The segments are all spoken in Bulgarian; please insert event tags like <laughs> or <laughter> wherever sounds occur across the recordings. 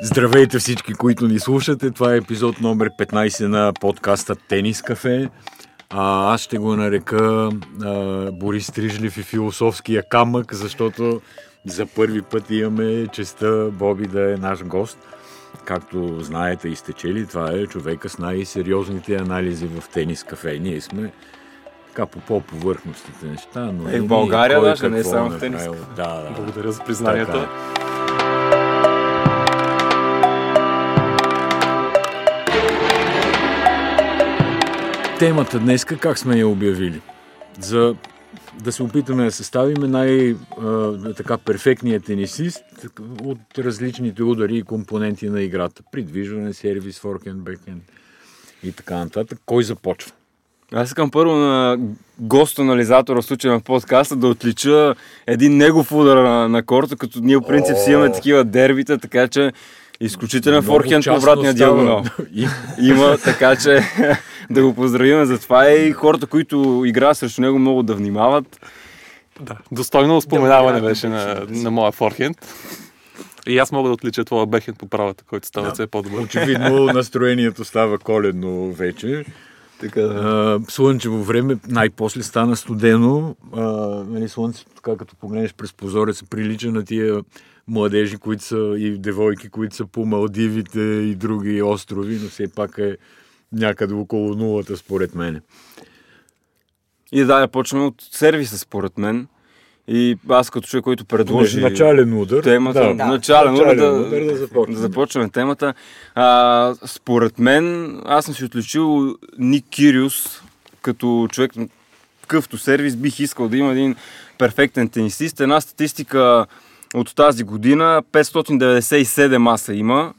Здравейте всички, които ни слушате. Това е епизод номер 15 на подкаста Тенис кафе. А, аз ще го нарека а, Борис Стрижлив и философския камък, защото за първи път имаме честа Боби да е наш гост. Както знаете и сте чели, това е човека с най-сериозните анализи в тенис кафе. Ние сме така по по-повърхностните неща. Но е, в България даже, не е само в тенис. Да, да. Благодаря за признанието. Така Темата днес как сме я обявили? За да се опитаме да съставим най-така перфектният тенисист от различните удари и компоненти на играта. Придвижване, сервис, форкенд, бекенд и така нататък. Кой започва? Аз искам първо на гост-анализатора в случая на подкаста да отлича един негов удар на, на корта, като ние в принцип си имаме такива дербита, така че изключителен форхенд по обратния диагонал. Има, така че <laughs> да го поздравим за това и хората, които играят срещу него, много да внимават. Да, достойно споменаване беше на, на моя форхенд. И аз мога да отлича твоя бехенд по правата, който става да. все по-добър. Очевидно <laughs> настроението става коледно вече. Така, да. слънчево време, най-после стана студено. А, нали, слънцето, така като погледнеш през прозореца, прилича на тия младежи, които са и девойки, които са по Малдивите и други острови, но все пак е някъде около нулата, според мен. И да, да почнем от сервиса, според мен. И аз като човек, който предложи... Начален удар. Темата, да, да. начален, удар, да, удар да, започнем. да започваме темата. А, според мен, аз съм си отличил Ник Кириус като човек на къвто сервис. Бих искал да има един перфектен тенисист. Една статистика от тази година, 597 маса има,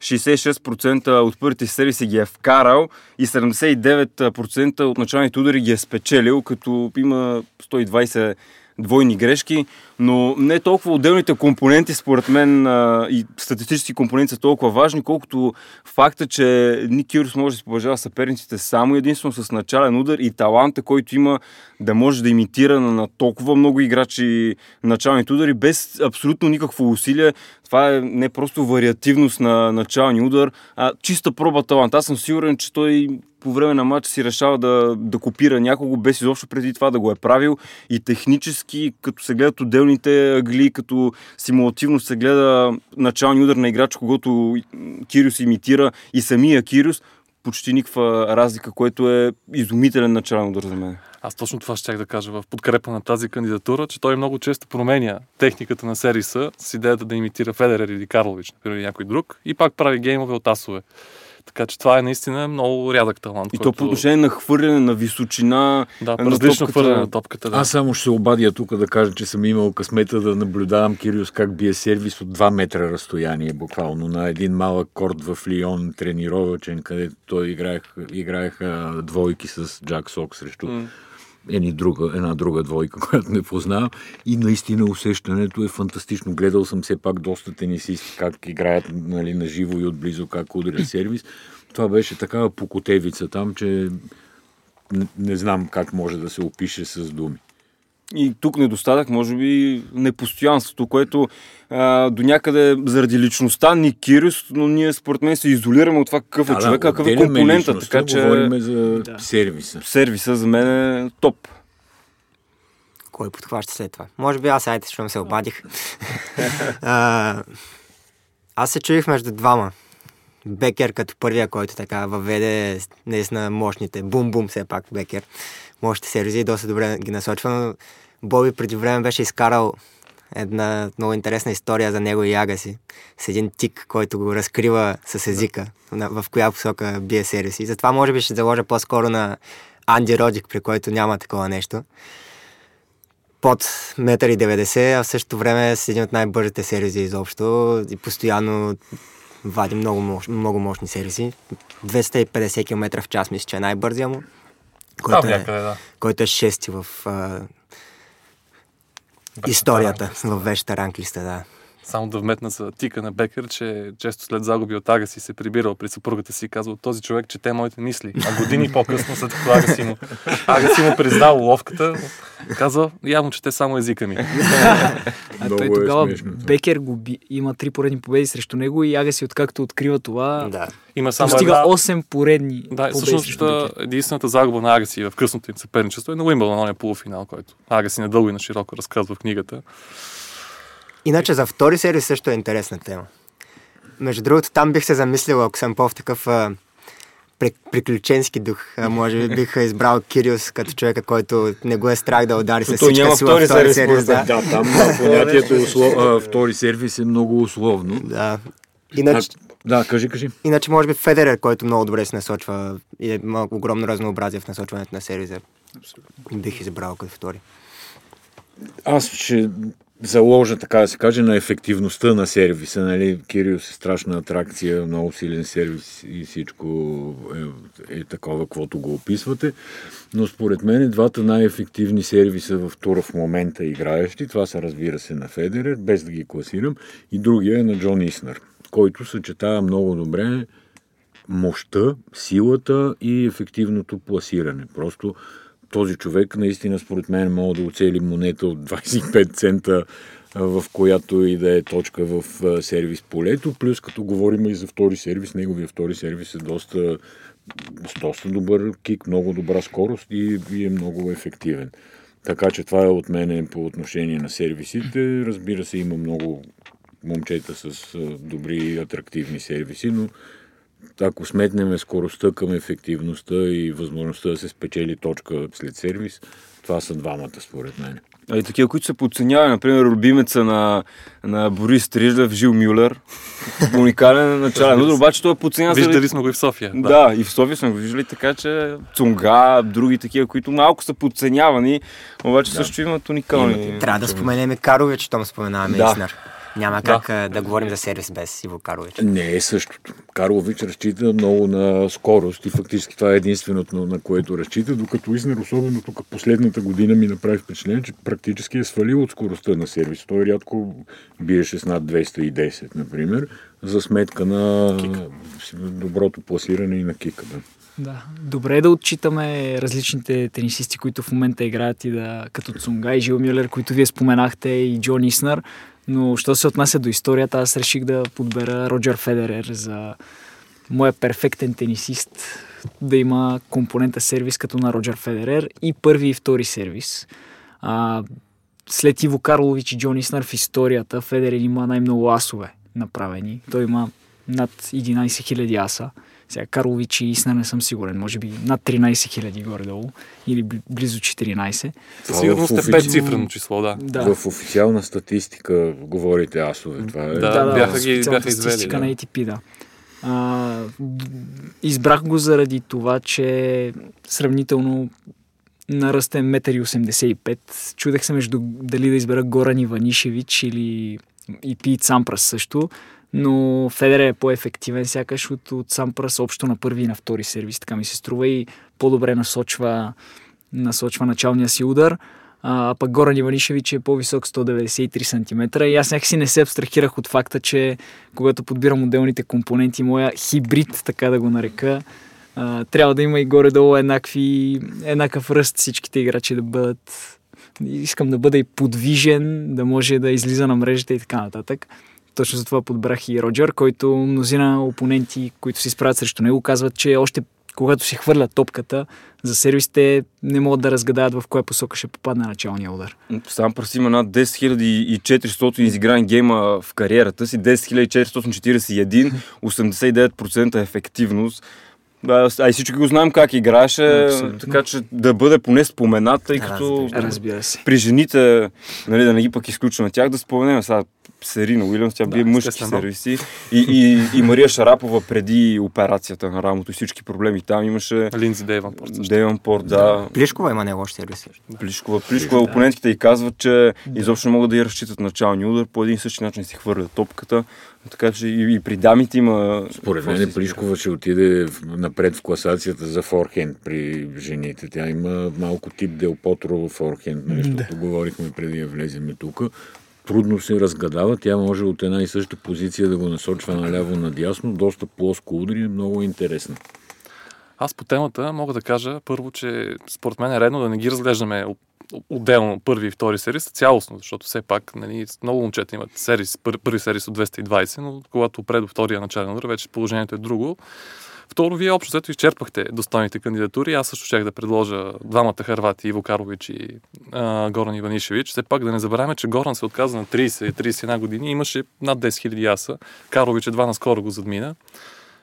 66% от първите сервиси ги е вкарал и 79% от началните удари ги е спечелил, като има 120 двойни грешки, но не толкова отделните компоненти, според мен, а, и статистически компоненти са толкова важни, колкото факта, че Ник Кирус може да си поважава съперниците само единствено с начален удар и таланта, който има да може да имитира на толкова много играчи началните удари без абсолютно никакво усилие. Това е не просто вариативност на началния удар, а чиста проба талант. Аз съм сигурен, че той по време на матча си решава да, да копира някого, без изобщо преди това да го е правил. И технически, като се гледат отделните агли, като симулативно се гледа началния удар на играч, когато Кириус имитира и самия Кириус, почти никаква разлика, което е изумителен начален удар за мен. Аз точно това ще да кажа в подкрепа на тази кандидатура, че той много често променя техниката на сервиса с идеята да имитира Федерер или Карлович, например, или някой друг, и пак прави геймове от асове. Така че това е наистина много рядък талант. И който... то по отношение на хвърляне на височина. Да, на различно топката... хвърляне на топката. Да. Аз само ще се обадя тук да кажа, че съм имал късмета да наблюдавам Кириус как бие сервис от 2 метра разстояние, буквално на един малък корт в Лион тренировачен, където той играех, играеха двойки с Джак Сок срещу mm една друга, една друга двойка, <laughs> която не познавам. И наистина усещането е фантастично. Гледал съм все пак доста тенисисти, как играят нали, на живо и отблизо, как удря сервис. Това беше такава покотевица там, че не, не знам как може да се опише с думи. И тук недостатък, може би, непостоянството, което а, до някъде заради личността ни Кирис, но ние според мен се изолираме от това какъв е да, човек, да, какъв е компонента. Така че. Говорим за да. сервиса. Сервиса за мен е топ. Кой подхваща след това? Може би аз, айде, защото се обадих. <laughs> а, аз се чуих между двама. Бекер като първия, който така въведе наистина мощните. Бум-бум все пак Бекер мощите сервизи доста добре ги насочва, но Боби преди време беше изкарал една много интересна история за него и Агаси с един тик, който го разкрива с езика, в коя посока бие сервиси. Затова може би ще заложа по-скоро на Анди Родик, при който няма такова нещо. Под 1,90 а в същото време с един от най-бързите сервизи изобщо и постоянно вади много, мощ, много мощни сервиси. 250 км в час мисля, че е най-бързия му който, е, да. който е шести в а, историята, в вещата ранглиста, да. Само да вметна за тика на Бекер, че често след загуби от Агаси се прибирал при съпругата си и казал, този човек чете моите мисли. А години по-късно след като Агаси му, Агаси му признал ловката, казал, явно чете само езика ми. <laughs> А той е тогава това. Бекер го би, има три поредни победи срещу него и Агаси откакто открива това, Да. Има само постига една... 8 поредни Да, победи всъщност единствената загуба на Агаси в късното им съперничество е на Уимбълдън, ония полуфинал, който Агаси надълго и на широко разказва в книгата. Иначе за втори сервис също е интересна тема. Между другото, там бих се замислил, ако съм по в такъв а, при- приключенски дух. Може би бих избрал Кириус като човека, който не го е страх да удари с всичка няма сила втори втори сервис, сервис. Да. Да, там а, <laughs> понятието услов... втори сервис е много условно. да. А, Иначе, да, кажи, кажи. иначе, може би Федерер, който много добре се насочва и е малко огромно разнообразие в насочването на сервиза. Бих избрал като втори. Аз ще заложа, така да се каже, на ефективността на сервиса. Нали? Кириус е страшна атракция, много силен сервис и всичко е, е такова, каквото го описвате. Но според мен двата най-ефективни сервиса в тура в момента играещи, това са разбира се на Федерер, без да ги класирам, и другия е на Джон Иснер, който съчетава много добре мощта, силата и ефективното пласиране. Просто този човек наистина според мен може да оцели монета от 25 цента в която и да е точка в сервис полето, плюс като говорим и за втори сервис, неговия втори сервис е доста, доста добър кик, много добра скорост и, и е много ефективен. Така че това е от мене по отношение на сервисите. Разбира се, има много момчета с добри и атрактивни сервиси, но ако сметнем скоростта към ефективността и възможността да се спечели точка след сервис, това са двамата според мен. А и такива, които са подценявани, например, любимеца на, на Борис Трижлев, Жил Мюлер. Уникален начален удар, обаче той е подценяван. заради- Виждали сме го и в София. Да. и в София сме го виждали, така че Цунга, други такива, които малко са подценявани, обаче също имат уникални. Трябва да споменем Карович, щом споменаваме Да. Иснар. Няма как а, да говорим за сервис без Иво Карлович. Не е същото. Карлович разчита много на скорост и фактически това е единственото, на, което разчита, докато Изнер, особено тук последната година ми направи впечатление, че практически е свалил от скоростта на сервис. Той рядко биеше с над 210, например, за сметка на доброто пласиране и на кика. Да. Да. Добре е да отчитаме различните тенисисти, които в момента играят и да, като Цунга и Жил Мюлер, които вие споменахте, и Джон Иснар. Но, що се отнася до историята, аз реших да подбера Роджер Федерер за моя перфектен тенисист да има компонента сервис като на Роджер Федерер и първи и втори сервис. А, след Иво Карлович и Джон Иснар в историята Федерер има най-много асове направени. Той има над 11 000 аса. Сега Карлович и Иснар не съм сигурен. Може би над 13 000 горе-долу или бли- близо 14. Със сигурност е офици- 5 цифрено число, да. Да. В официална статистика говорите асове. Това е... Да, бяха ги- бяха извели, статистика да. на ATP, да. А, избрах го заради това, че сравнително на ръст е 1,85 м. Чудех се между дали да избера Горан Иванишевич или и Пит Сампрас също, но Федер е по-ефективен сякаш от, от Сампрас общо на първи и на втори сервис, така ми се струва и по-добре насочва, насочва началния си удар. А пък Горан Иванишевич е по-висок 193 см и аз някакси не се абстрахирах от факта, че когато подбирам отделните компоненти, моя хибрид, така да го нарека, а, трябва да има и горе-долу еднакви, еднакъв ръст всичките играчи да бъдат искам да бъда и подвижен, да може да излиза на мрежата и така нататък. Точно за това подбрах и Роджер, който мнозина опоненти, които се изправят срещу него, казват, че още когато си хвърлят топката за сервисите, не могат да разгадаят в коя посока ще попадне началния удар. Сам пръс има над 10 400 изиграни гейма в кариерата си, 10 441, 89% ефективност. А и всички го знаем как играеше, Абсолютно. така че да бъде поне споменат, тъй като Разбира се. при жените, нали, да не ги пък изключваме тях, да споменем сега Серина Уилямс, тя бие Да, мъжки естествено. сервиси и, и, и Мария Шарапова преди операцията на рамото и всички проблеми там имаше Линдзи Дейванпорт също. Деванпорт, да, Плишкова има не лош сервис. Плишкова. Плишкова опонентите и казват, че изобщо могат да я разчитат началния удар, по един и същи начин си хвърлят топката. Така че и, и при дамите има... Според мен Плишкова ще отиде напред в класацията за форхенд при жените. Тя има малко тип Дел Потро в форхенд, нали, защото говорихме преди да влеземе тук. Трудно се разгадава. Тя може от една и съща позиция да го насочва наляво надясно. Доста плоско удри, е много интересно. Аз по темата мога да кажа първо, че според мен е редно да не ги разглеждаме от- отделно първи и втори серис, цялостно, защото все пак нали, много момчета имат серис, пър, първи серис от 220, но когато опре до втория начален удар, вече положението е друго. Второ, вие общо взето изчерпахте достойните кандидатури. Аз също щях да предложа двамата харвати, Иво Карлович и а, Горан Иванишевич. Все пак да не забравяме, че Горан се отказа на 30-31 години. Имаше над 10 000 аса. Карлович едва наскоро го задмина.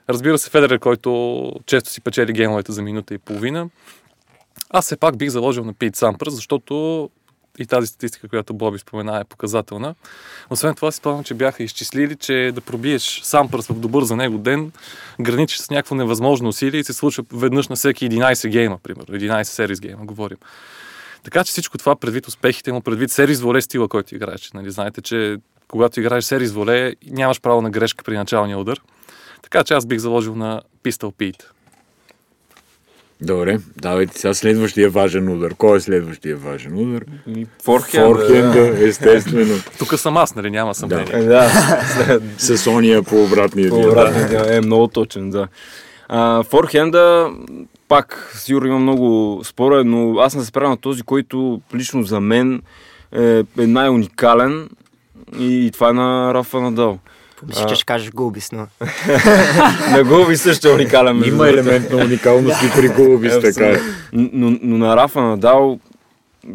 Разбира се, Федерер, който често си печели геймовете за минута и половина. Аз все пак бих заложил на Пит Сампърс, защото и тази статистика, която Боби спомена, е показателна. Освен това, си спомням, че бяха изчислили, че да пробиеш Сампърс в добър за него ден, граничи с някакво невъзможно усилие и се случва веднъж на всеки 11 гейма, примерно. 11 серис гейма, говорим. Така че всичко това, предвид успехите му, предвид серис воле стила, който играеш. Нали, знаете, че когато играеш серис воле, нямаш право на грешка при началния удар. Така че аз бих заложил на Pistol Pete. Добре, давайте сега следващия важен удар. Кой е следващия важен удар? Форхенд. Форхенда, естествено. Тук съм аз, нали? Няма съмнение. Е, да, С ония по обратния по обратния е много точен, да. А, форхенда, пак, сигурно има много спора, но аз не се справя на този, който лично за мен е, е най-уникален и това е на Рафа Надал. Мисля, че ще кажеш Гулбис, но... <laughs> На Губи също е уникален. Има елемент на уникалност и при Голубис, така е. Но, но на Рафа Надал,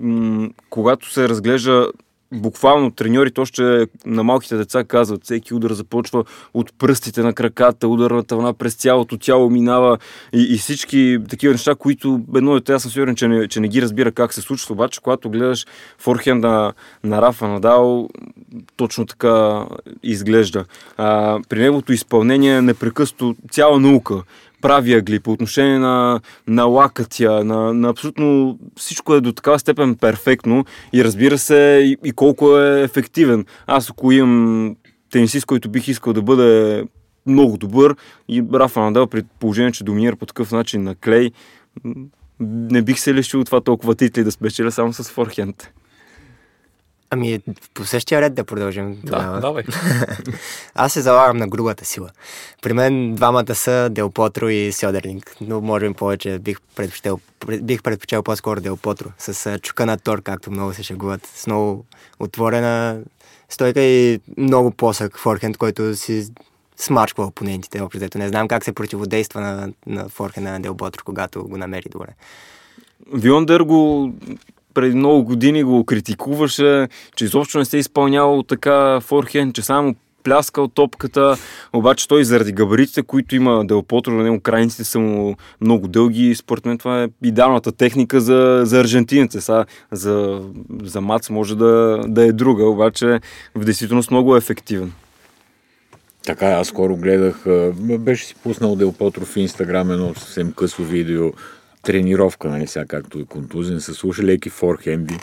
м- когато се разглежда буквално треньорите още на малките деца казват, всеки удар започва от пръстите на краката, ударната вълна през цялото тяло минава и, и всички такива неща, които едно дете, аз съм сигурен, че не, че не ги разбира как се случва, обаче когато гледаш форхенда на, на Рафа Надал, точно така изглежда. А, при неговото изпълнение непрекъснато цяла наука прави ъгли, по отношение на, на лакътя, на, на абсолютно всичко е до такава степен перфектно и разбира се и, и колко е ефективен. Аз ако имам тенисист, който бих искал да бъде много добър и Рафа Надал при положение, че доминира по такъв начин на клей, не бих се лишил от това толкова титли да спечеля само с форхенд. Ами, по същия ред да продължим Да, тогава. давай. <laughs> Аз се залагам на грубата сила. При мен двамата са Дел Потро и Сьодерлинг, но може би повече бих предпочел, бих предпочел по-скоро Дел Потро, с а, чука на тор, както много се шегуват, с много отворена стойка и много плосък форхенд, който си смачква опонентите. Общо. Не знам как се противодейства на, на форхенда на Дел Потро, когато го намери добре. Виондер го преди много години го критикуваше, че изобщо не се е изпълнявал така форхенд, че само пляскал топката, обаче той заради габаритите, които има Делпотро на него, крайниците са му много дълги. Според мен това е идеалната техника за, за аржентинеца. Сега за, за Мац може да, да е друга, обаче в действителност много е ефективен. Така, аз скоро гледах, беше си пуснал Дел Потро в Инстаграм едно съвсем късо видео, тренировка, нали сега, както е контузен, се слуша леки форхенди.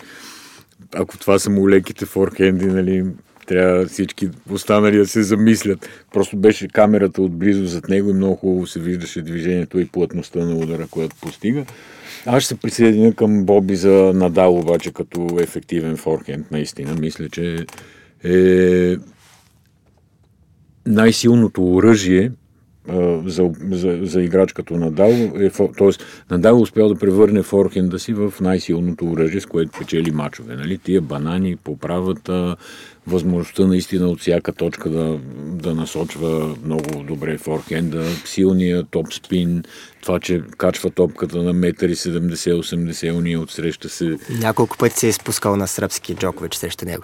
Ако това са му леките форхенди, нали, трябва всички останали да се замислят. Просто беше камерата отблизо зад него и много хубаво се виждаше движението и плътността на удара, която постига. Аз ще се присъединя към Боби за Надал, обаче като ефективен форхенд, наистина. Мисля, че е най-силното оръжие за, за, за играч като Надал, е, т.е. Надал успял да превърне форхенда си в най-силното оръжие, с което печели мачове. Нали? Тия банани, поправата, възможността наистина от всяка точка да, да насочва много добре форхенда, силния топ спин, това, че качва топката на 1,70-80, уния отсреща се Няколко пъти се е изпускал на сръбски Джокович срещу него.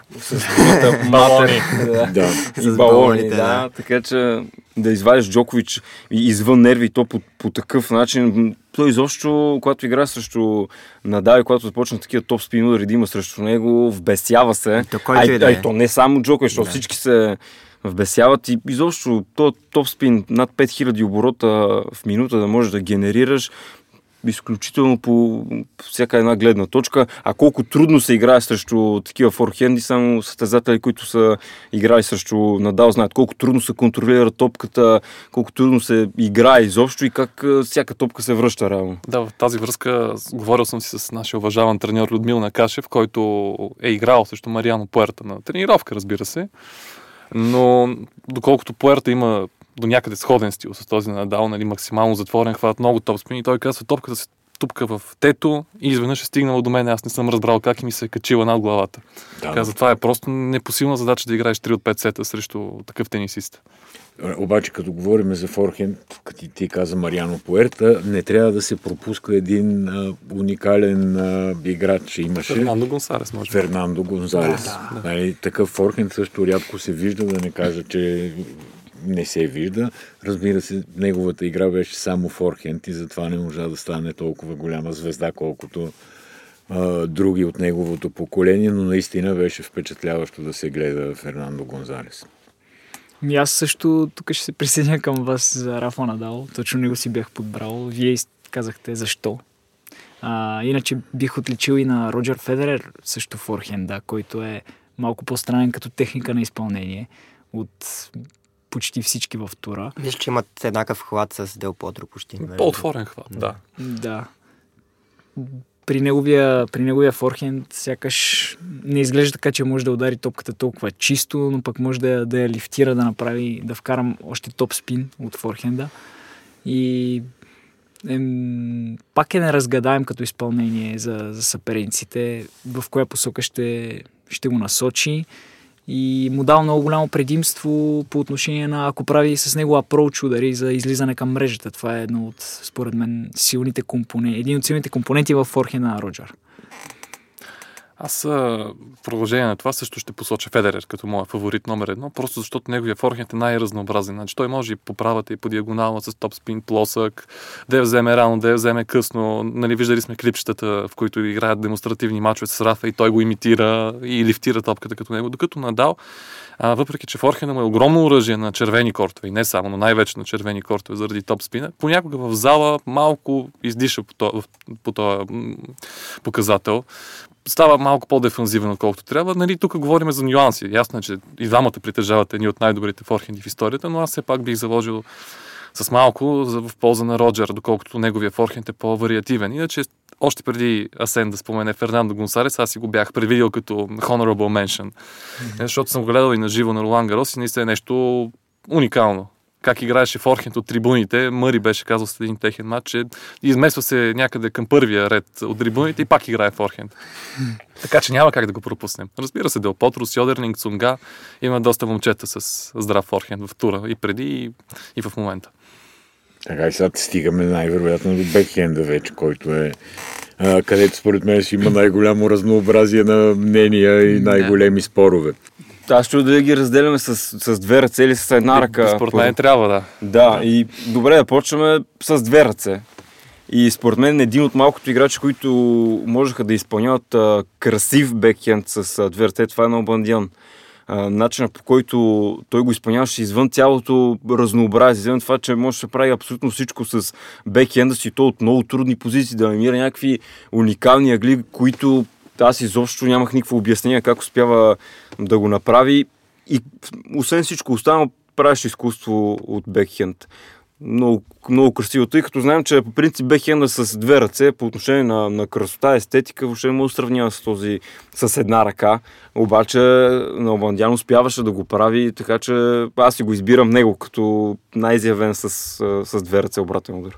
Балони. <laughs> да, И С балони, балоните, да. да. Така че да извадиш Джокович и- извън нерви и то по, по такъв начин. Той изобщо, когато игра срещу Надал и когато започна такива топ спин удари да има срещу него, вбесява се. То а, и да а е. и то не само Джокович, защото всички се вбесяват и изобщо то топ спин над 5000 оборота в минута да можеш да генерираш изключително по всяка една гледна точка. А колко трудно се играе срещу такива форхенди, само състезатели, които са играли срещу Надал, знаят колко трудно се контролира топката, колко трудно се играе изобщо и как всяка топка се връща реално. Да, в тази връзка говорил съм си с нашия уважаван треньор Людмил Накашев, който е играл срещу Мариано Пуерта на тренировка, разбира се. Но доколкото Пуерта има до някъде сходен стил с този на Надал, нали, максимално затворен хват, много топспин и той казва, топката се тупка в тето и изведнъж е стигнала до мен. Аз не съм разбрал как и ми се е качила над главата. Да, Каза, това е просто непосилна задача да играеш 3 от 5 сета срещу такъв тенисист. Обаче, като говорим за форхенд, като ти каза Мариано Пуерта, не трябва да се пропуска един а, уникален а, играч, имаше. Фернандо Гонсалес, може Фернандо Гонсалес. Да, да. Нали, такъв форхенд също рядко се вижда, да не кажа, че не се вижда. Разбира се, неговата игра беше само форхенд и затова не можа да стане толкова голяма звезда, колкото а, други от неговото поколение, но наистина беше впечатляващо да се гледа Фернандо Гонзалес. Ми аз също тук ще се присъединя към вас за Рафа Надал. Точно него си бях подбрал. Вие казахте защо. А, иначе бих отличил и на Роджер Федерер, също форхенда, който е малко по-странен като техника на изпълнение от почти всички в тура. Мисля, че имат еднакъв хват с Дел Потро почти. По-отворен хват, да. Да. При неговия, при неговия форхенд сякаш не изглежда така, че може да удари топката толкова чисто, но пък може да, да я лифтира, да направи, да вкарам още топ спин от форхенда. И ем, пак е неразгадаем като изпълнение за, за съперениците, в коя посока ще, ще го насочи и му дал много голямо предимство по отношение на ако прави с него апроч удари за излизане към мрежата. Това е едно от, според мен, силните компоненти, един от силните компоненти в форхена на Роджер. Аз в продължение на това също ще посоча Федерер като моя фаворит номер едно, просто защото неговия форхенд е най-разнообразен. Значи той може и по правата и по диагонала с топ спин, плосък, да я вземе рано, да я вземе късно. Нали, виждали сме клипчетата, в които играят демонстративни мачове с Рафа и той го имитира и лифтира топката като него. Докато Надал, а, въпреки че форхена му е огромно оръжие на червени кортове и не само, но най-вече на червени кортове заради топ спина, понякога в зала малко издиша по този показател става малко по-дефанзивен, отколкото трябва. Нали, тук говорим за нюанси. Ясно е, че и двамата притежават едни от най-добрите форхенди в историята, но аз все пак бих заложил с малко в полза на Роджер, доколкото неговия форхенд е по-вариативен. Иначе, още преди Асен да спомене Фернандо Гонсарес, аз си го бях предвидил като honorable mention. Mm-hmm. Защото съм гледал и на живо на Ролан Гарос и наистина е нещо уникално как играеше Форхент от трибуните. Мъри беше казал след един техен матч, че измесва се някъде към първия ред от трибуните и пак играе Форхент. така че няма как да го пропуснем. Разбира се, Дел Потро, Сьодернинг, Цунга, има доста момчета с здрав Форхент в тура и преди и, и в момента. Така и сега стигаме най-вероятно до бекхенда вече, който е където според мен ще има най-голямо разнообразие на мнения и най-големи спорове. Аз ще да ги разделяме с, с две ръце или с една ръка. Според мен трябва, да. Да, и добре да почваме с две ръце. И според мен един от малкото играчи, които можеха да изпълняват а, красив бекхенд с а, две ръце, това е на Бандиан. начинът по който той го изпълняваше извън цялото разнообразие, извън това, че може да прави абсолютно всичко с бекхенда си, то от много трудни позиции, да намира някакви уникални агли, които аз изобщо нямах никакво обяснение как успява да го направи. И освен всичко останало, правиш изкуство от бекхенд. Много, много красиво, тъй като знаем, че по принцип бекхенда с две ръце по отношение на, на красота, естетика, въобще не може сравнява с този с една ръка. Обаче на Обандян успяваше да го прави, така че аз си го избирам него като най-изявен с, с две ръце обратен удар.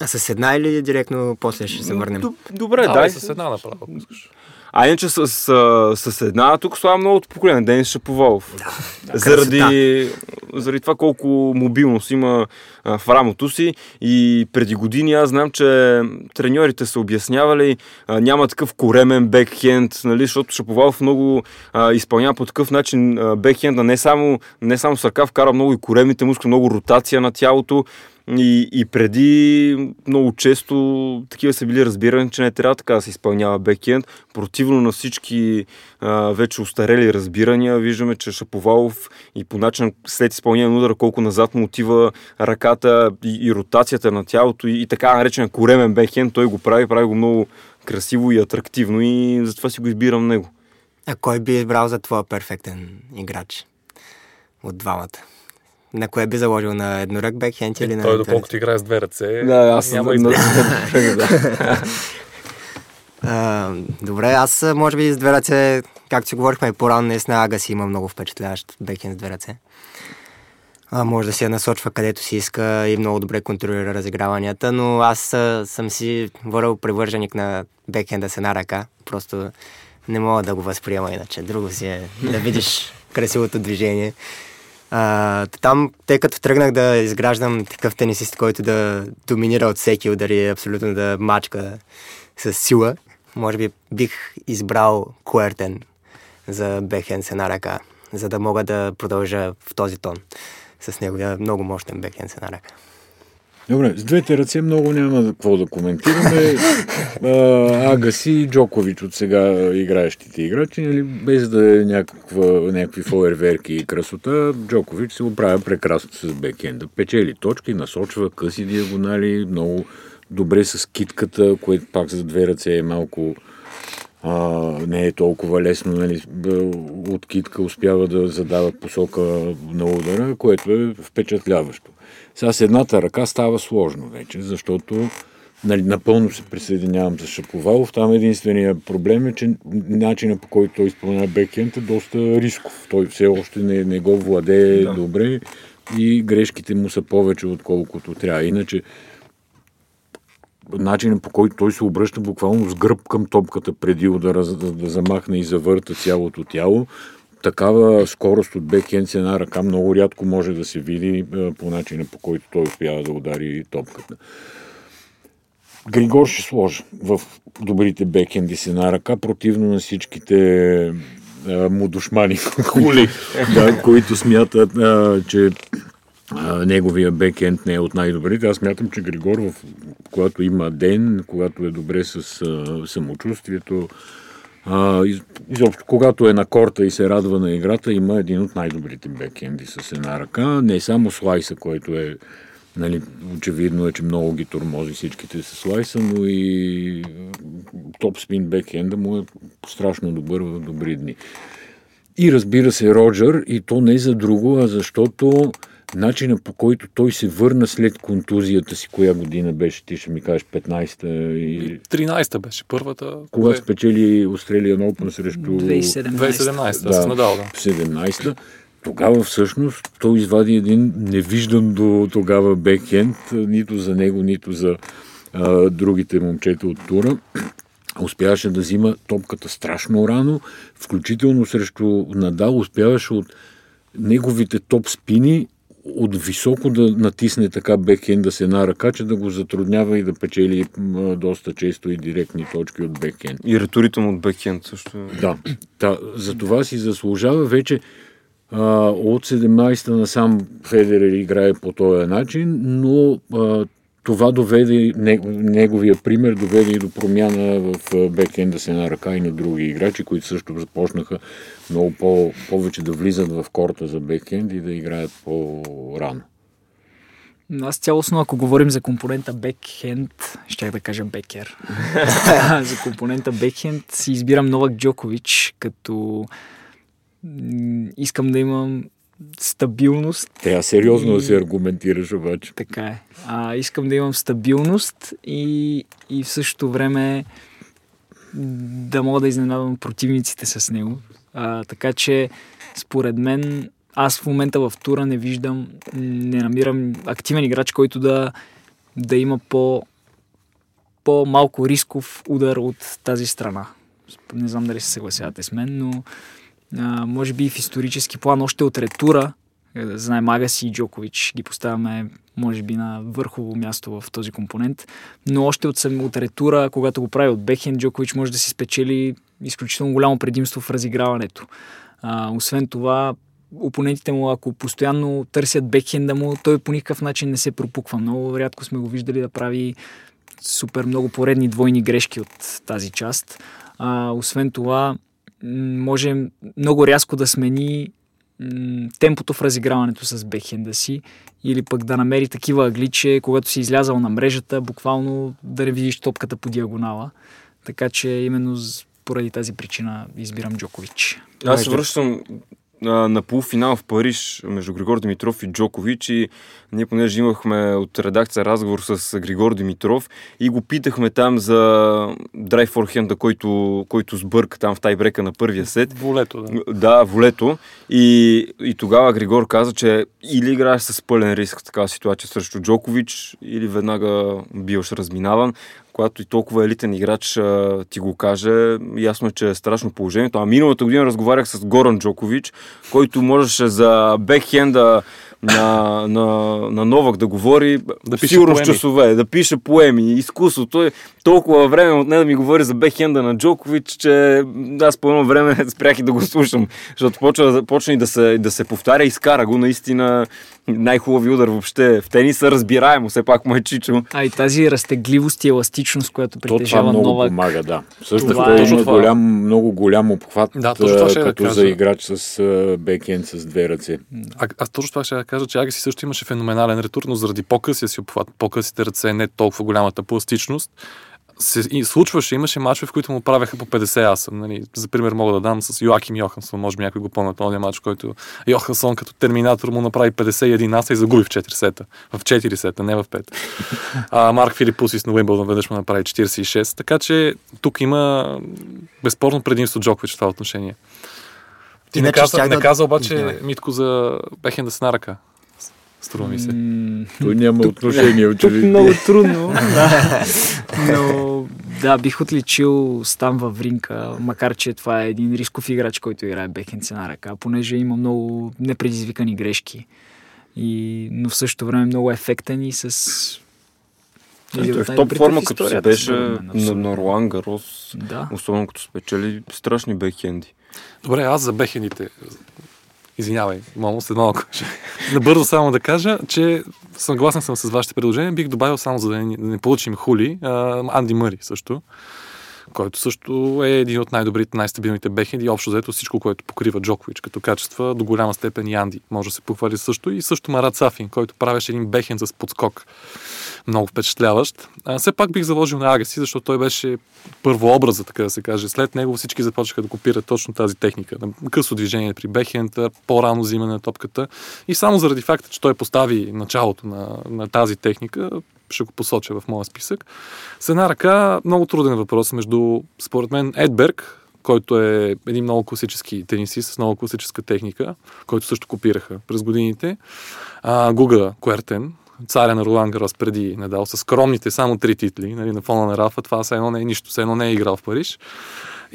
А с една или директно после ще се върнем? Добре, а, дай. с една направо, ако искаш. А иначе с, с, с една, тук слава многото поколение, Денис Шаповалов. Да, да, заради, заради това колко мобилност има а, в рамото си и преди години аз знам, че треньорите са обяснявали, а, няма такъв коремен бекхенд, нали, защото Шаповалов много а, изпълнява по такъв начин а, бекхенда, не само, не само с ръка, вкара много и коремните мускули, много ротация на тялото И, и преди много често такива са били разбирани, че не трябва така да се изпълнява бекенд. Противно на всички а, вече устарели разбирания, виждаме, че Шаповалов и по начин след изпълнение на удара, колко назад му отива ръката и, и ротацията на тялото и, и така наречен коремен бекенд, той го прави, прави го много красиво и атрактивно и затова си го избирам него. А кой би избрал за твоя перфектен играч от двамата? На кое би заложил? На еднорък бекхенд или на... Той, доколкото играе с две ръце, Да, аз няма <laughs> да. А, добре, аз може би с две ръце, както си говорихме и по-рано, наистина Агаси има много впечатляващ бекхенд с две ръце. А, може да се я насочва където си иска и много добре контролира разиграванията, но аз съм си върл привърженик на бекхенда с една ръка. Просто не мога да го възприема иначе. Друго си е да видиш красивото движение. А, там, тъй като тръгнах да изграждам такъв тенисист, който да доминира от всеки удари, абсолютно да мачка с сила, може би бих избрал Куертен за бекхенд с една ръка, за да мога да продължа в този тон с неговия много мощен бекхенд с една ръка. Добре, с двете ръце много няма какво да коментираме. Агаси и Джокович от сега играещите играчи, нали, без да е някаква, някакви фойерверки и красота, Джокович се оправя прекрасно с бекенда. Печели точки, насочва къси диагонали, много добре с китката, което пак за две ръце е малко а, не е толкова лесно, нали, от китка успява да задава посока на удара, което е впечатляващо. Сега с едната ръка става сложно вече, защото нали, напълно се присъединявам за Шаповалов. Там единствения проблем е, че начинът по който той изпълнява бекенд е доста рисков. Той все още не, не го владее да. добре и грешките му са повече, отколкото трябва. Иначе начинът по който той се обръща буквално с гръб към топката преди удара, да, да замахне и завърта цялото тяло. Такава скорост от бекхенд с една ръка много рядко може да се види е, по начина по който той успява да удари топката. Григор ще сложи в добрите бекенди с една ръка, противно на всичките а, му душмани, <laughs> хули, да, които смятат, а, че неговия бекенд не е от най-добрите. Аз смятам, че Григор, когато има ден, когато е добре с а, самочувствието, а, из, изобщо, когато е на корта и се радва на играта, има един от най-добрите бекенди с една ръка. Не само слайса, който е Нали, очевидно е, че много ги тормози всичките с слайса, но и топ спин бекенда му е страшно добър в добри дни. И разбира се, Роджер, и то не за друго, а защото начинът по който той се върна след контузията си, коя година беше, ти ще ми кажеш 15-та и... 13-та беше първата. Кога Две- спечели Australian Open срещу 2017. 2017-та, Да. с Надал, да. 17-та, тогава всъщност той извади един невиждан до тогава бекхенд, нито за него, нито за а, другите момчета от тура. Успяваше да взима топката страшно рано, включително срещу Надал успяваше от неговите топ спини от високо да натисне така бекхенда с една ръка, че да го затруднява и да печели доста често и директни точки от бекхенд. И риторито му от бекхенд също. Да, да, за това си заслужава вече а, от 17-та насам Федерер играе по този начин, но а, това доведе, не- неговия пример доведе и до промяна в бекенда с една ръка и на други играчи, които също започнаха много по, повече да влизат в корта за бекенд и да играят по-рано. Аз цялостно, ако говорим за компонента бекхенд, щях да кажа бекер. <laughs> за компонента бекхенд си избирам Новак Джокович, като искам да имам стабилност. Трябва сериозно да И- се аргументираш обаче. Така е. А, искам да имам стабилност и, и в същото време да мога да изненадам противниците с него. А, така че, според мен, аз в момента в тура не виждам, не намирам активен играч, който да, да има по, по-малко рисков удар от тази страна. Не знам дали се съгласявате с мен, но а, може би в исторически план още от ретура, е, знаем Агаси и Джокович, ги поставяме може би на върхово място в този компонент, но още от, сам- от ретура, когато го прави от Бехен, Джокович може да си спечели изключително голямо предимство в разиграването. А, освен това, опонентите му, ако постоянно търсят бекхенда му, той по никакъв начин не се пропуква. Много рядко сме го виждали да прави супер много поредни двойни грешки от тази част. А, освен това, може много рязко да смени темпото в разиграването с бекхенда си или пък да намери такива агли, че когато си излязал на мрежата, буквално да не видиш топката по диагонала. Така че именно поради тази причина избирам Джокович. Аз се връщам на полуфинал в Париж между Григор Димитров и Джокович и ние понеже имахме от редакция разговор с Григор Димитров и го питахме там за драйв форхенда, който, който сбърка там в тайбрека на първия сет. Волето, да. Да, волето. И, и тогава Григор каза, че или играеш с пълен риск в такава ситуация срещу Джокович, или веднага биваш разминаван когато и толкова елитен играч а, ти го каже, ясно е, че е страшно положението. А миналата година разговарях с Горан Джокович, който можеше за бекхенда на, на, на Новак да говори да пише сигурно поеми. часове, да пише поеми. Изкуството е толкова време от не да ми говори за бекхенда на Джокович, че аз по едно време <laughs> спрях и да го слушам, защото почва, почна и да се, да се повтаря и скара го наистина най-хубави удар въобще. В тениса разбираемо, все пак му е чичо. А и тази разтегливост и еластичност, която притежава То това много Новак. помага, да. Също това е, има голям, много голям обхват, да, това ще като да за играч с бекенд с две ръце. А, аз точно това ще да кажа, че Агаси също имаше феноменален ретур, но заради по-късия си обхват, по-късите ръце, не толкова голямата пластичност, се и случваше, имаше мачове, в които му правеха по 50 аса. Нали. За пример мога да дам с Йоаким Йохансон, може би някой го помня този матч, който Йохансон като терминатор му направи 51 аса и загуби в 4 сета. В 4 сета, не в 5. А Марк Филипусис на Уимбълдън веднъж му направи 46, така че тук има безспорно предимство Джокович в това отношение. Ти не каза, не каза обаче Митко за Бехен да се нарака. Струва ми се. Той няма тук, отношение, <laughs> очевидно. Тук много трудно. да. <laughs> Но да, бих отличил Стан във Ринка, макар че това е един рисков играч, който играе бекенце на ръка, понеже има много непредизвикани грешки. И, но в същото време много ефектен и с той е в топ форма, като се беше на, на Ролан Гарос, да. особено като спечели страшни бекхенди. Добре, аз за бехендите Извинявай, мамо, след малко. Набързо само да кажа, че съгласен съм с вашите предложения. Бих добавил само, за да не, да не получим хули, Анди Мъри също който също е един от най-добрите, най-стабилните бехенди общо заето всичко, което покрива Джокович като качества, до голяма степен и Анди може да се похвали също и също Марат Сафин, който правеше един бехен с подскок. Много впечатляващ. А, все пак бих заложил на Агаси, защото той беше първообраза, така да се каже. След него всички започнаха да копират точно тази техника. Късо движение при бехента, по-рано взимане на топката. И само заради факта, че той постави началото на, на тази техника, ще го посоча в моя списък. С една ръка много труден въпрос между, според мен, Едберг, който е един много класически тенисист с много класическа техника, който също копираха през годините. Гуга Куертен, царя на Ролан Гарос преди Надал, с скромните само три титли нали, на фона на Рафа. Това все едно не е нищо, все едно не е играл в Париж.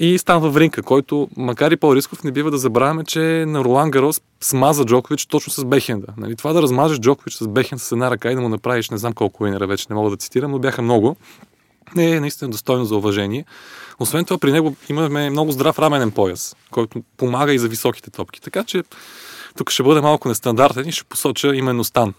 И Стан Вавринка, който, макар и по-рисков, не бива да забравяме, че на Ролан Гарос смаза Джокович точно с бехенда. Нали, това да размажеш Джокович с бехенд с една ръка и да му направиш, не знам колко винера вече, не мога да цитирам, но бяха много. Не е наистина достойно за уважение. Освен това, при него имаме много здрав раменен пояс, който помага и за високите топки. Така че тук ще бъде малко нестандартен и ще посоча именно Стан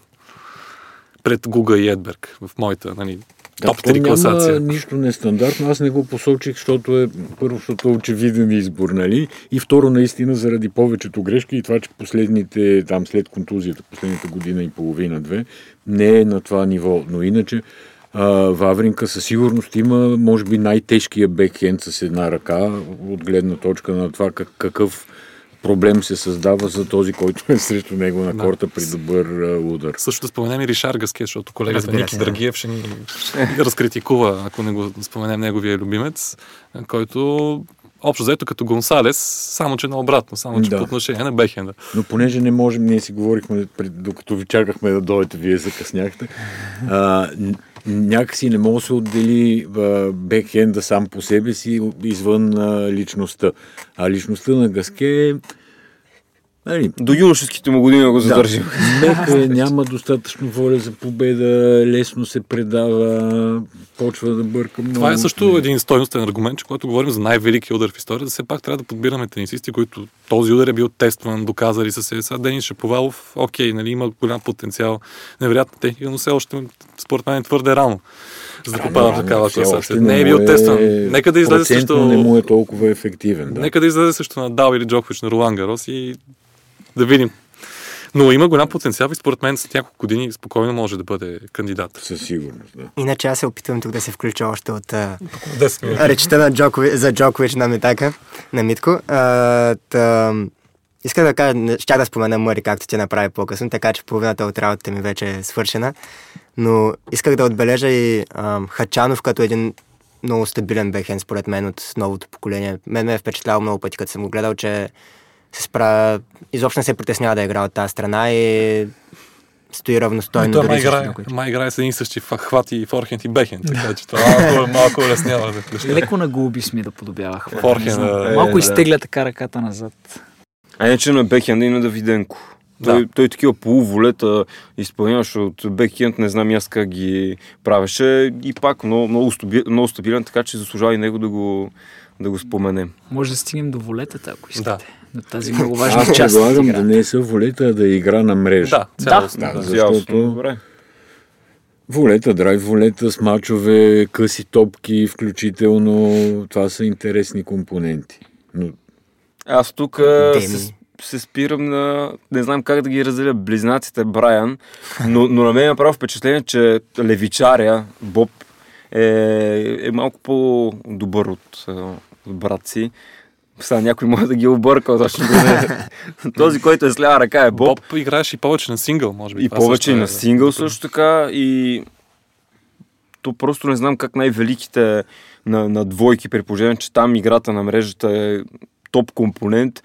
пред Гуга и Едберг в моята нали, топ 3 класация. Няма нищо нестандартно. Аз не го посочих, защото е първо, защото е очевиден избор, нали? И второ, наистина, заради повечето грешки и това, че последните, там след контузията, последните година и половина-две, не е на това ниво. Но иначе, а, Вавринка със сигурност има, може би, най-тежкия бекхенд с една ръка, от гледна точка на това как, какъв проблем се създава за този, който е срещу него на корта при добър удар. Също да споменем и Ришар Гаске, защото колегата Ники Драгиев ще ни разкритикува, ако не го споменем неговия любимец, който общо взето като Гонсалес, само че наобратно, само че да. по отношение на Бехенда. Но понеже не можем, ние си говорихме, докато ви чакахме да дойдете, вие закъсняхте, а, някакси не може да се отдели бекхенда сам по себе си извън личността. А личността на Гаске Нали, До юношеските му години го задържим. мек е, няма достатъчно воля за победа, лесно се предава, почва да бърка много. Това е също един стойностен аргумент, че когато говорим за най-великия удар в историята, все пак трябва да подбираме тенисисти, които този удар е бил тестван, доказали са се. Сега Денис Шаповалов, окей, нали, има голям потенциал, невероятна техника, но все още според мен е твърде рано, за да попада в Да, такава класация. Не е бил му тестван. Нека да излезе също... не му е толкова ефективен. Да. Нека да излезе също на Дал или Джокович на Ролан Гарос и да видим. Но има голям потенциал и според мен след няколко години спокойно може да бъде кандидат. Със сигурност, да. Иначе аз се опитвам тук да се включа още от а, 10 минути. речта на Джокович, за Джокович на Митака, на Митко. А, та, исках да кажа, щях да спомена Мъри, както ти направи по-късно, така че половината от работата ми вече е свършена. Но исках да отбележа и а, Хачанов като един много стабилен бехен, според мен, от новото поколение. Мен ме е впечатляло много пъти, като съм го гледал, че се справя, изобщо не се притеснява да игра от тази страна и стои равностойно. Той с играе, май играе с един същи хват и форхенд и бехенд, така че това малко, малко улеснява <laughs> нещата. Леко на губи ми да подобява хвата. Форхенд, да. Малко Е, изтегля така ръката назад. А иначе на бекхенда и на Давиденко. Да. Той, той такива полуволета изпълняваше от бекхенд, не знам и аз как ги правеше. И пак много, много, стаби, много стабилен, така че заслужава и него да го, да го споменем. Може да стигнем до волетата, ако искате. Да. До тази много важна Аз част. от предлагам да не са волета, а да игра на мрежа. Да, цялостно. Да, Да, защото- Добре. Волета, драйв волета с мачове, къси топки, включително. Това са интересни компоненти. Но Аз тук се, се спирам на... Не знам как да ги разделя близнаците Брайан, но, но на мен е право впечатление, че левичаря Боб е, е малко по-добър от, от брат си. Сега някой може да ги е объркал, точно да. <laughs> Този, който е с лява ръка е Боб. Боб играеше и повече на сингъл, може би. И повече също и е- на сингъл също така. И то просто не знам как най-великите на, на двойки, при положение, че там играта на мрежата е топ компонент.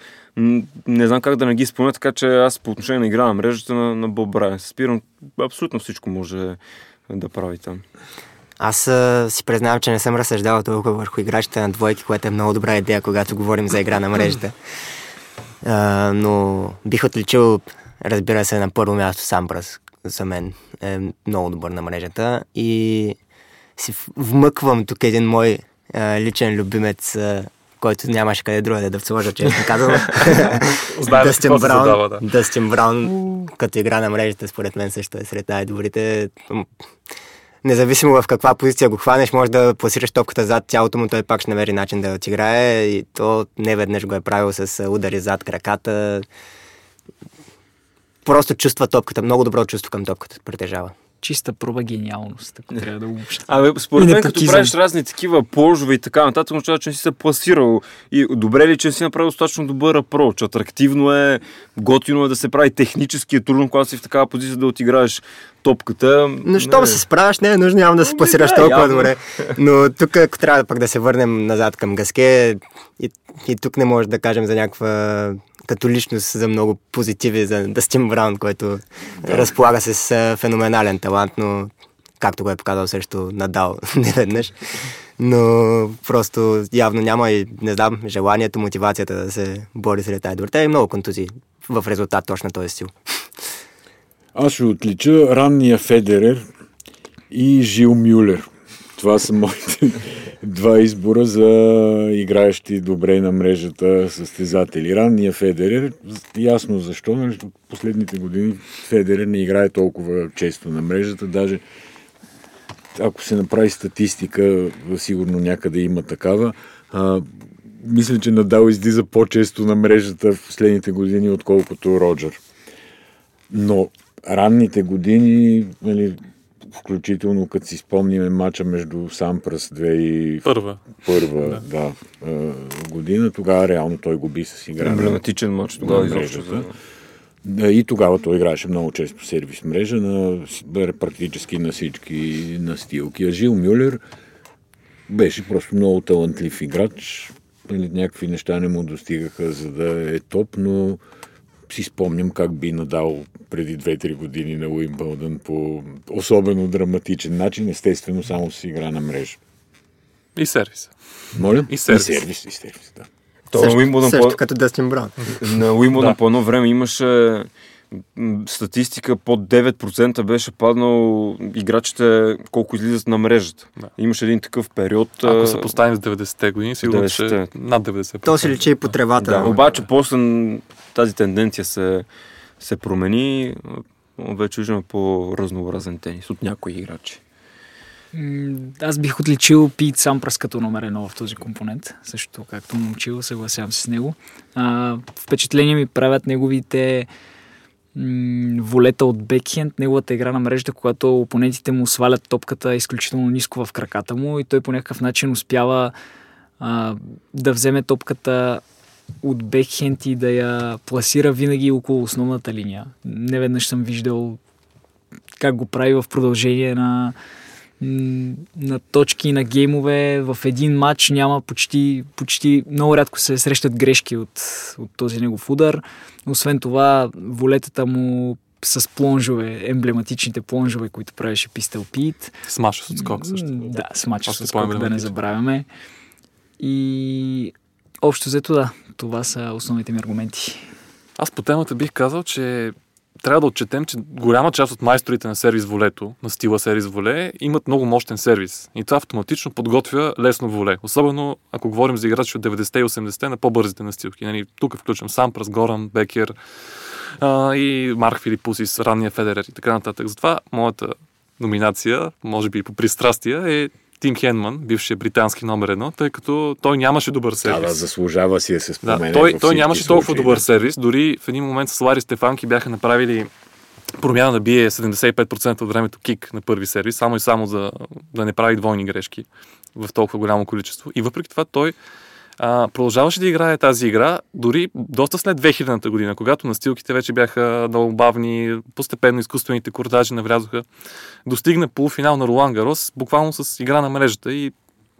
Не знам как да не ги спомня, така че аз по отношение на игра на мрежата на, на Боб Брайан се спирам. Абсолютно всичко може да прави там. Аз а, си признавам, че не съм разсъждавал толкова върху играчите на двойки, което е много добра идея, когато говорим за игра на мрежата. А, но бих отличил, разбира се, на първо място Сампрас. За мен е много добър на мрежата. И си вмъквам тук един мой а, личен любимец, а, който нямаше къде другаде да сложа, честно казвам. <laughs> Дъстин Браун, задава, да. Дъстин Браун, като игра на мрежата, според мен също е сред най-добрите. Независимо в каква позиция го хванеш, може да пласираш топката зад тялото му, той пак ще намери начин да отиграе и то не веднъж го е правил с удари зад краката. Просто чувства топката, много добро чувство към топката притежава. Чиста проба гениалност, ако трябва да го обща. Абе, според мен, като правиш разни такива положове и така нататък, означава, че не си се пласирал. И добре ли, че не си направил достатъчно добър апроч? Атрактивно е, готино е да се прави технически е трудно, когато си в такава позиция да отиграеш топката. Но щом Не. се справяш, не е нужно явно да се Ами пласираш да, толкова явно. добре. Но тук, ако трябва пък да се върнем назад към Гаске, и, и тук не може да кажем за някаква като личност за много позитиви за Дъстин Браун, който разполага се с феноменален талант, но както го е показал срещу Надал <laughs> неведнъж. Но просто явно няма и, не знам, желанието, мотивацията да се бори сред добре. и много контузии в резултат точно този стил. аз ще отлича ранния Федерер и Жил Мюлер. Това са моите два избора за играещи добре на мрежата състезатели. Ранния Федерер, ясно защо, нали, последните години Федерер не играе толкова често на мрежата, даже ако се направи статистика, сигурно някъде има такава, а, мисля, че Надал излиза по-често на мрежата в последните години, отколкото Роджер. Но ранните години, нали, включително като си спомниме матча между Сампрас 2001 Първа. да. Да, а, година, тогава реално той го би с игра. Емблематичен матч тогава изобщо. за- Да, и тогава той играеше много често сервис мрежа, на, практически на всички настилки. А Жил Мюлер беше просто много талантлив играч. Нали, някакви неща не му достигаха, за да е топ, но си спомням как би надал преди 2-3 години на Уимбълдън по особено драматичен начин, естествено само с игра на мрежа. И сервис. Моля? И сервис. И сервис, и сервис да. То също, на Уимбълдън също по- като Дъстин Браун. На Уимбълдън Да. по едно време имаше статистика под 9% беше паднал играчите колко излизат на мрежата. Да. Имаше един такъв период. Ако се поставим с 90-те години, сигурно че 90-те. над 90%. То се лечи и по тревата. Да, обаче после тази тенденция се, се промени. Вече виждаме по-разнообразен тенис от някои играчи. Аз бих отличил Пит Сампрас като номер едно в този компонент. Също както момчил, съгласявам се с него. А, впечатление ми правят неговите волета от бекхенд, неговата игра на мрежата, когато опонентите му свалят топката изключително ниско в краката му и той по някакъв начин успява а, да вземе топката от бекхенд и да я пласира винаги около основната линия. Неведнъж съм виждал как го прави в продължение на, на точки, на геймове. В един матч няма почти, почти много рядко се срещат грешки от, от този негов удар. Освен това, волетата му с плонжове, емблематичните плонжове, които правеше Пистел Пит. Смаш с отскок също. Да, с Още с скок, да не забравяме. И общо взето да, това са основните ми аргументи. Аз по темата бих казал, че трябва да отчетем, че голяма част от майсторите на сервис волето, на стила сервис воле, имат много мощен сервис. И това автоматично подготвя лесно воле. Особено ако говорим за играчи от 90-те и 80-те на по-бързите настилки. Нали, тук включвам Сампрас, Горан, Бекер а, и Марк Филипусис, ранния Федерер и така нататък. Затова моята номинация, може би и по пристрастие, е Тим Хенман, бившия британски номер едно, тъй като той нямаше добър сервис. Да, да, заслужава си да се Да, спомене. той, във той всички нямаше толкова случаи, добър да. сервис. Дори в един момент с Лари Стефанки бяха направили промяна да бие 75% от времето кик на първи сервис, само и само за да не прави двойни грешки в толкова голямо количество. И въпреки това той а, продължаваше да играе тази игра, дори доста след 2000-та година, когато настилките вече бяха много бавни, постепенно изкуствените кордажи навлязоха. Достигна полуфинал на Ролан Гарос, буквално с игра на мрежата и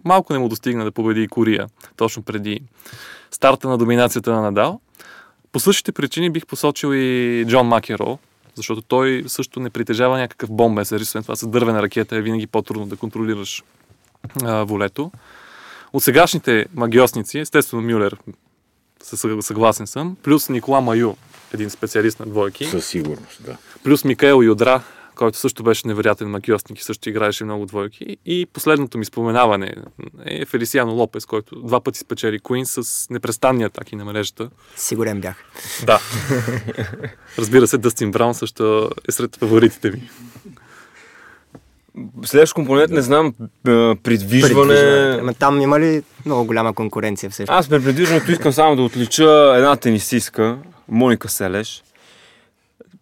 малко не му достигна да победи и Кория, точно преди старта на доминацията на Надал. По същите причини бих посочил и Джон Макеро, защото той също не притежава някакъв сервис, освен това с дървена ракета е винаги по-трудно да контролираш а, волето. От сегашните магиосници, естествено Мюлер, съ- съгласен съм, плюс Никола Маю, един специалист на двойки, Със сигурност, да. плюс Микаел Юдра, който също беше невероятен магиосник и също играеше много двойки. И последното ми споменаване е Фелисиано Лопес, който два пъти спечели Куин с непрестанни атаки на мрежата. Сигурен бях. Да. Разбира се, Дъстин Браун също е сред фаворитите ми. Следващ компонент, не знам, а, придвижване. Ама там има ли много голяма конкуренция всъщност? Аз при придвижването искам само да отлича една тенисистка, Моника Селеш,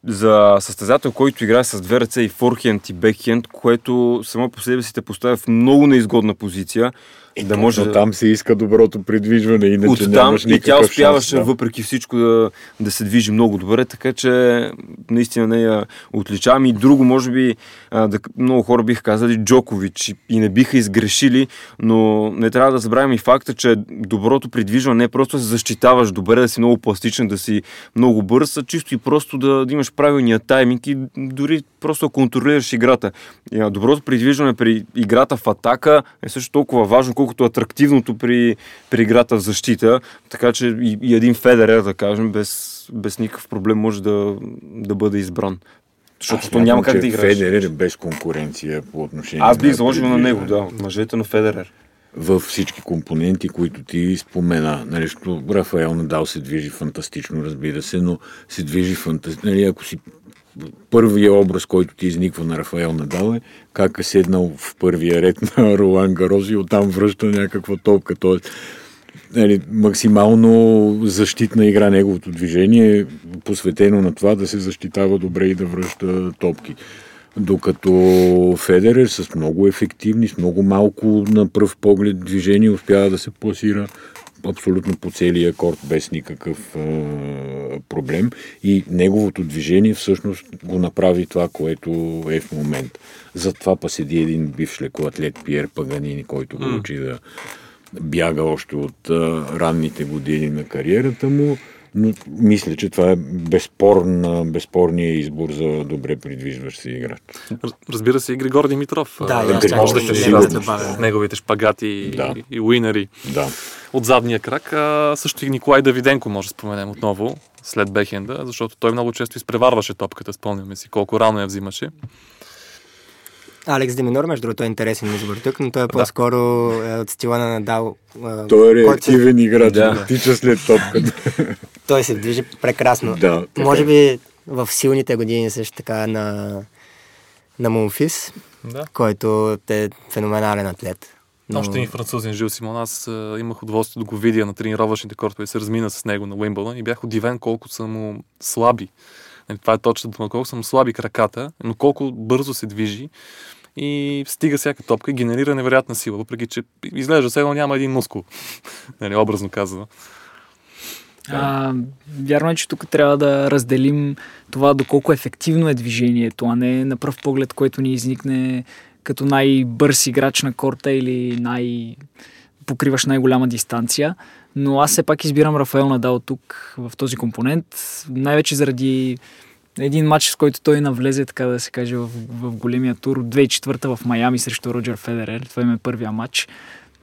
за състезател, който играе с две ръце и форхенд и бекхенд, което само по себе си те поставя в много неизгодна позиция. И да може точно там се иска доброто придвижване, иначе от там и тя успяваше шанс. Да. въпреки всичко да, да се движи много добре, така че наистина нея отличавам. И друго, може би, а, да, много хора биха казали Джокович и- не биха изгрешили, но не трябва да забравим и факта, че доброто придвижване не е просто да се защитаваш добре, да си много пластичен, да си много бърз, а чисто и просто да, да имаш правилния тайминг и дори просто да контролираш играта. Доброто придвижване при играта в атака е също толкова важно, колкото атрактивното при, при играта в защита. Така че и, и един Федерер, да кажем, без, без никакъв проблем може да, да бъде избран. Защото Аз то няма как да играеш. Федерер е без конкуренция по отношение Аз бих заложил на него, да, от мъжете на Федерер. във всички компоненти, които ти спомена. Нали, Рафаел Надал се движи фантастично, разбира се, но се движи фантастично. Нали, ако си първия образ, който ти изниква на Рафаел Надал е как е седнал в първия ред на <laughs> Ролан Гароз и оттам връща някаква топка. Тоест, нали, максимално защитна игра неговото движение е посветено на това да се защитава добре и да връща топки. Докато Федерер с много ефективни, с много малко на пръв поглед движение успява да се пласира абсолютно по целия корт без никакъв е, проблем. И неговото движение всъщност го направи това, което е в момента. Затова па седи един бивш лекоатлет Пиер Паганини, който го учи да бяга още от а, ранните години на кариерата му мисля, че това е безспорна, безспорния избор за добре придвижващ се играч. Раз- Разбира се, и Григор Димитров. Да, А, и аз чакам може да да кандидатства добавя. с неговите шпагати и, Да. и уинери Да. от задния крак. А, също и Николай Давиденко може да споменем отново след бехенда, защото той много често изпреварваше топката, спомняме си колко рано я взимаше. Алекс Деминор, между другото, е интересен избор тук, но той е по-скоро е, от стила на Надал. а, Той е който се- реактивен играч, Да. да. тича след топката. <laughs> Той се движи прекрасно. Да, Може е. би в силните години също така на, на Мумфис, Да. който е феноменален атлет. Но... Още един французин Жил Симон. Аз а, имах удоволствие да го видя на тренировъчните кортове и се размина с него на Уимбълдън и бях удивен колко са му слаби. Нали, Това е точно дума. Колко са му слаби краката, но колко бързо се движи и стига всяка топка и генерира невероятна сила, въпреки че изглежда все едно няма един мускул. <laughs> нали, образно казано. А, вярно е, че тук трябва да разделим това доколко ефективно е движението, а не на пръв поглед, което ни изникне като най-бърз играч на корта или най- покриваш най-голяма дистанция. Но аз все пак избирам Рафаел Надал тук в този компонент, най-вече заради един матч, с който той навлезе, така да се каже, в, в големия тур, 2004 в Майами срещу Роджер Федерер. Това им е първия матч.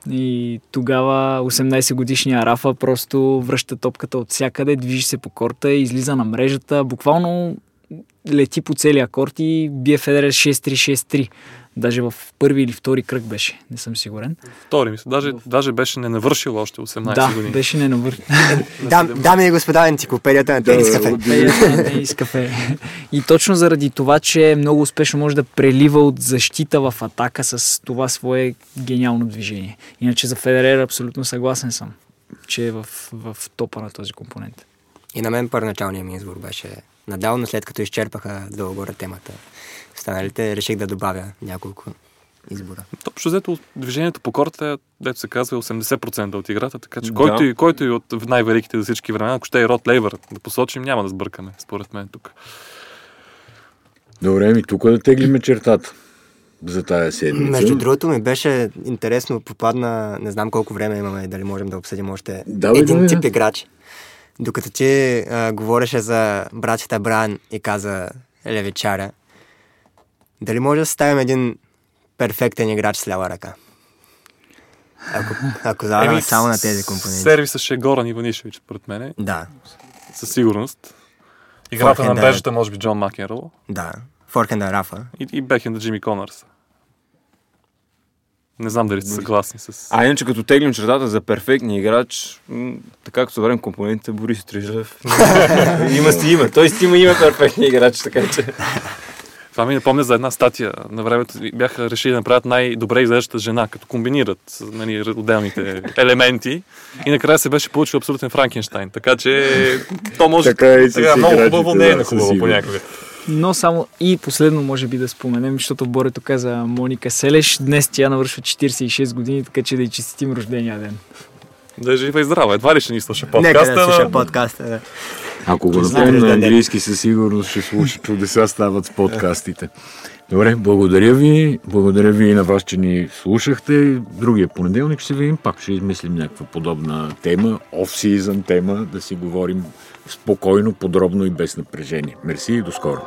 И тогава 18 годишния Рафа просто връща топката от всякъде, движи се по корта, излиза на мрежата, буквално лети по целия корт и бие Федерер 6-3-6-3. Даже в първи или втори кръг беше, не съм сигурен. Втори мисля. Даже, даже беше не навършил още 18 да, години. беше не навър... <laughs> Дам, дами и господа, енциклопедията на тенис кафе. Тенис кафе. И точно заради това, че много успешно може да прелива от защита в атака с това свое гениално движение. Иначе за Федерер абсолютно съгласен съм, че е в, в топа на този компонент. И на мен първоначалният ми избор беше Надал, но след като изчерпаха долу-горе темата. Останалите реших да добавя няколко избора. Общо взето движението по корта е, дето се казва, е 80% от играта, така че Да. който, и, който и от най-великите за всички времена, ако ще е Род Лейвър, да посочим, няма да сбъркаме, според мен тук. Добре, ми тук да теглиме чертата за тая седмица. Между другото ми беше интересно, попадна, не знам колко време имаме, дали можем да обсъдим още Давай, един давай, тип да. Докато ти а, говореше за братята Бран и каза Левичаря, дали може да ставим един перфектен играч с лява ръка? Ако, ако залагаме Еми, само на тези компоненти. Сервиса ще е Горан Иванишевич, според мен, Да, със сигурност. Играта на Форхенда. мрежата, може би Джон Макенрол да. Форхенда Рафа. и, и бекенда Джимми Конърс. Не знам дали сте съгласни с... А иначе като теглим чертата за перфектния играч, м- така като съберем компонентите, Борис Трижев. <laughs> има си има. Той си има има перфектния играч, така че. Това ми напомня за една статия. На времето бяха решили да направят най-добре изглеждаща жена, като комбинират нали, отделните елементи. И накрая се беше получил абсолютен Франкенштайн. Така че то може Така е и с така, много хубаво, не е да, хубаво понякога. Но само и последно може би да споменем, защото Борето каза Моника Селеш. Днес тя навършва 46 години, така че да й честитим рождения ден. Да е жива и здрава. Едва ли ще ни слуша Нека подкаста. да слуша подкаста. Да. Ако го направим на английски, със сигурност ще слуша чудеса стават с подкастите. Добре, благодаря ви. Благодаря ви и на вас, че ни слушахте. Другия понеделник ще се видим. Пак ще измислим някаква подобна тема, оф-сизън тема, да си говорим спокойно, подробно и без напрежение. Мерси и до скоро.